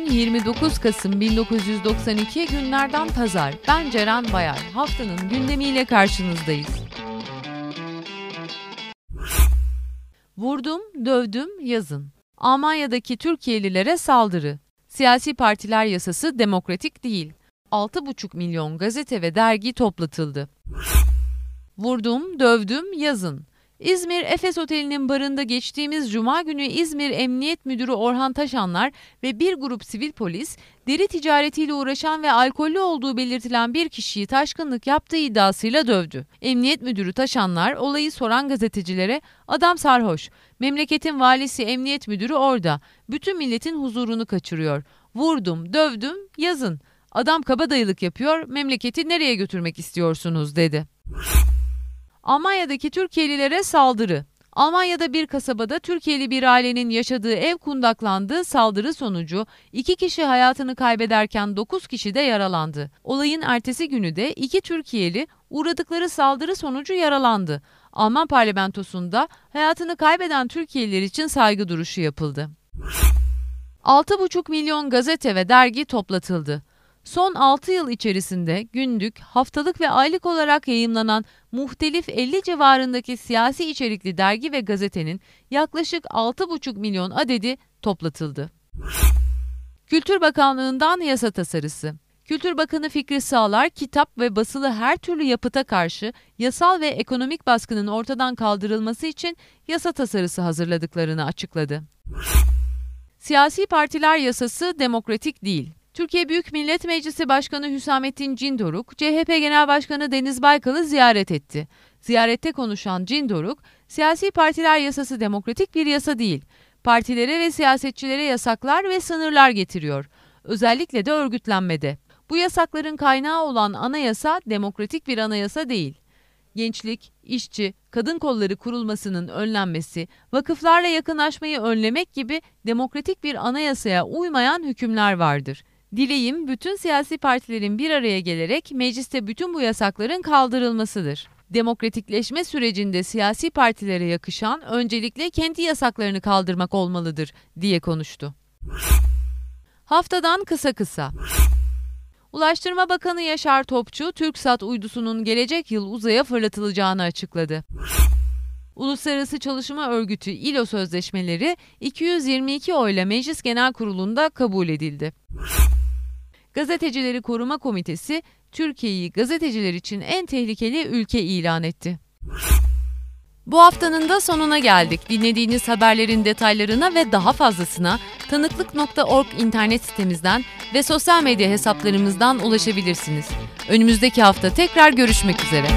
29 Kasım 1992 günlerden pazar. Ben Ceren Bayar. Haftanın gündemiyle karşınızdayız. Vurdum, dövdüm, yazın. Almanya'daki Türkiye'lilere saldırı. Siyasi partiler yasası demokratik değil. 6,5 milyon gazete ve dergi toplatıldı. Vurdum, dövdüm, yazın. İzmir Efes Oteli'nin barında geçtiğimiz cuma günü İzmir Emniyet Müdürü Orhan Taşanlar ve bir grup sivil polis deri ticaretiyle uğraşan ve alkollü olduğu belirtilen bir kişiyi taşkınlık yaptığı iddiasıyla dövdü. Emniyet Müdürü Taşanlar olayı soran gazetecilere adam sarhoş, memleketin valisi emniyet müdürü orada, bütün milletin huzurunu kaçırıyor, vurdum, dövdüm, yazın. Adam kabadayılık yapıyor, memleketi nereye götürmek istiyorsunuz dedi. Almanya'daki Türkiye'lilere saldırı. Almanya'da bir kasabada Türkiye'li bir ailenin yaşadığı ev kundaklandı. Saldırı sonucu iki kişi hayatını kaybederken 9 kişi de yaralandı. Olayın ertesi günü de iki Türkiye'li uğradıkları saldırı sonucu yaralandı. Alman parlamentosunda hayatını kaybeden Türkiye'liler için saygı duruşu yapıldı. 6,5 milyon gazete ve dergi toplatıldı. Son 6 yıl içerisinde günlük, haftalık ve aylık olarak yayımlanan muhtelif 50 civarındaki siyasi içerikli dergi ve gazetenin yaklaşık 6,5 milyon adedi toplatıldı. Kültür Bakanlığı'ndan yasa tasarısı. Kültür Bakanı Fikri Sağlar, kitap ve basılı her türlü yapıta karşı yasal ve ekonomik baskının ortadan kaldırılması için yasa tasarısı hazırladıklarını açıkladı. Siyasi partiler yasası demokratik değil. Türkiye Büyük Millet Meclisi Başkanı Hüsamettin Cindoruk, CHP Genel Başkanı Deniz Baykal'ı ziyaret etti. Ziyarette konuşan Cindoruk, siyasi partiler yasası demokratik bir yasa değil. Partilere ve siyasetçilere yasaklar ve sınırlar getiriyor. Özellikle de örgütlenmede. Bu yasakların kaynağı olan anayasa demokratik bir anayasa değil. Gençlik, işçi, kadın kolları kurulmasının önlenmesi, vakıflarla yakınlaşmayı önlemek gibi demokratik bir anayasaya uymayan hükümler vardır. Dileğim bütün siyasi partilerin bir araya gelerek mecliste bütün bu yasakların kaldırılmasıdır. Demokratikleşme sürecinde siyasi partilere yakışan öncelikle kendi yasaklarını kaldırmak olmalıdır diye konuştu. Haftadan kısa kısa. Ulaştırma Bakanı Yaşar Topçu, TürkSat uydusunun gelecek yıl uzaya fırlatılacağını açıkladı. Uluslararası Çalışma Örgütü ILO sözleşmeleri 222 oyla Meclis Genel Kurulu'nda kabul edildi. Gazetecileri Koruma Komitesi Türkiye'yi gazeteciler için en tehlikeli ülke ilan etti. Bu haftanın da sonuna geldik. Dinlediğiniz haberlerin detaylarına ve daha fazlasına tanıklık.org internet sitemizden ve sosyal medya hesaplarımızdan ulaşabilirsiniz. Önümüzdeki hafta tekrar görüşmek üzere.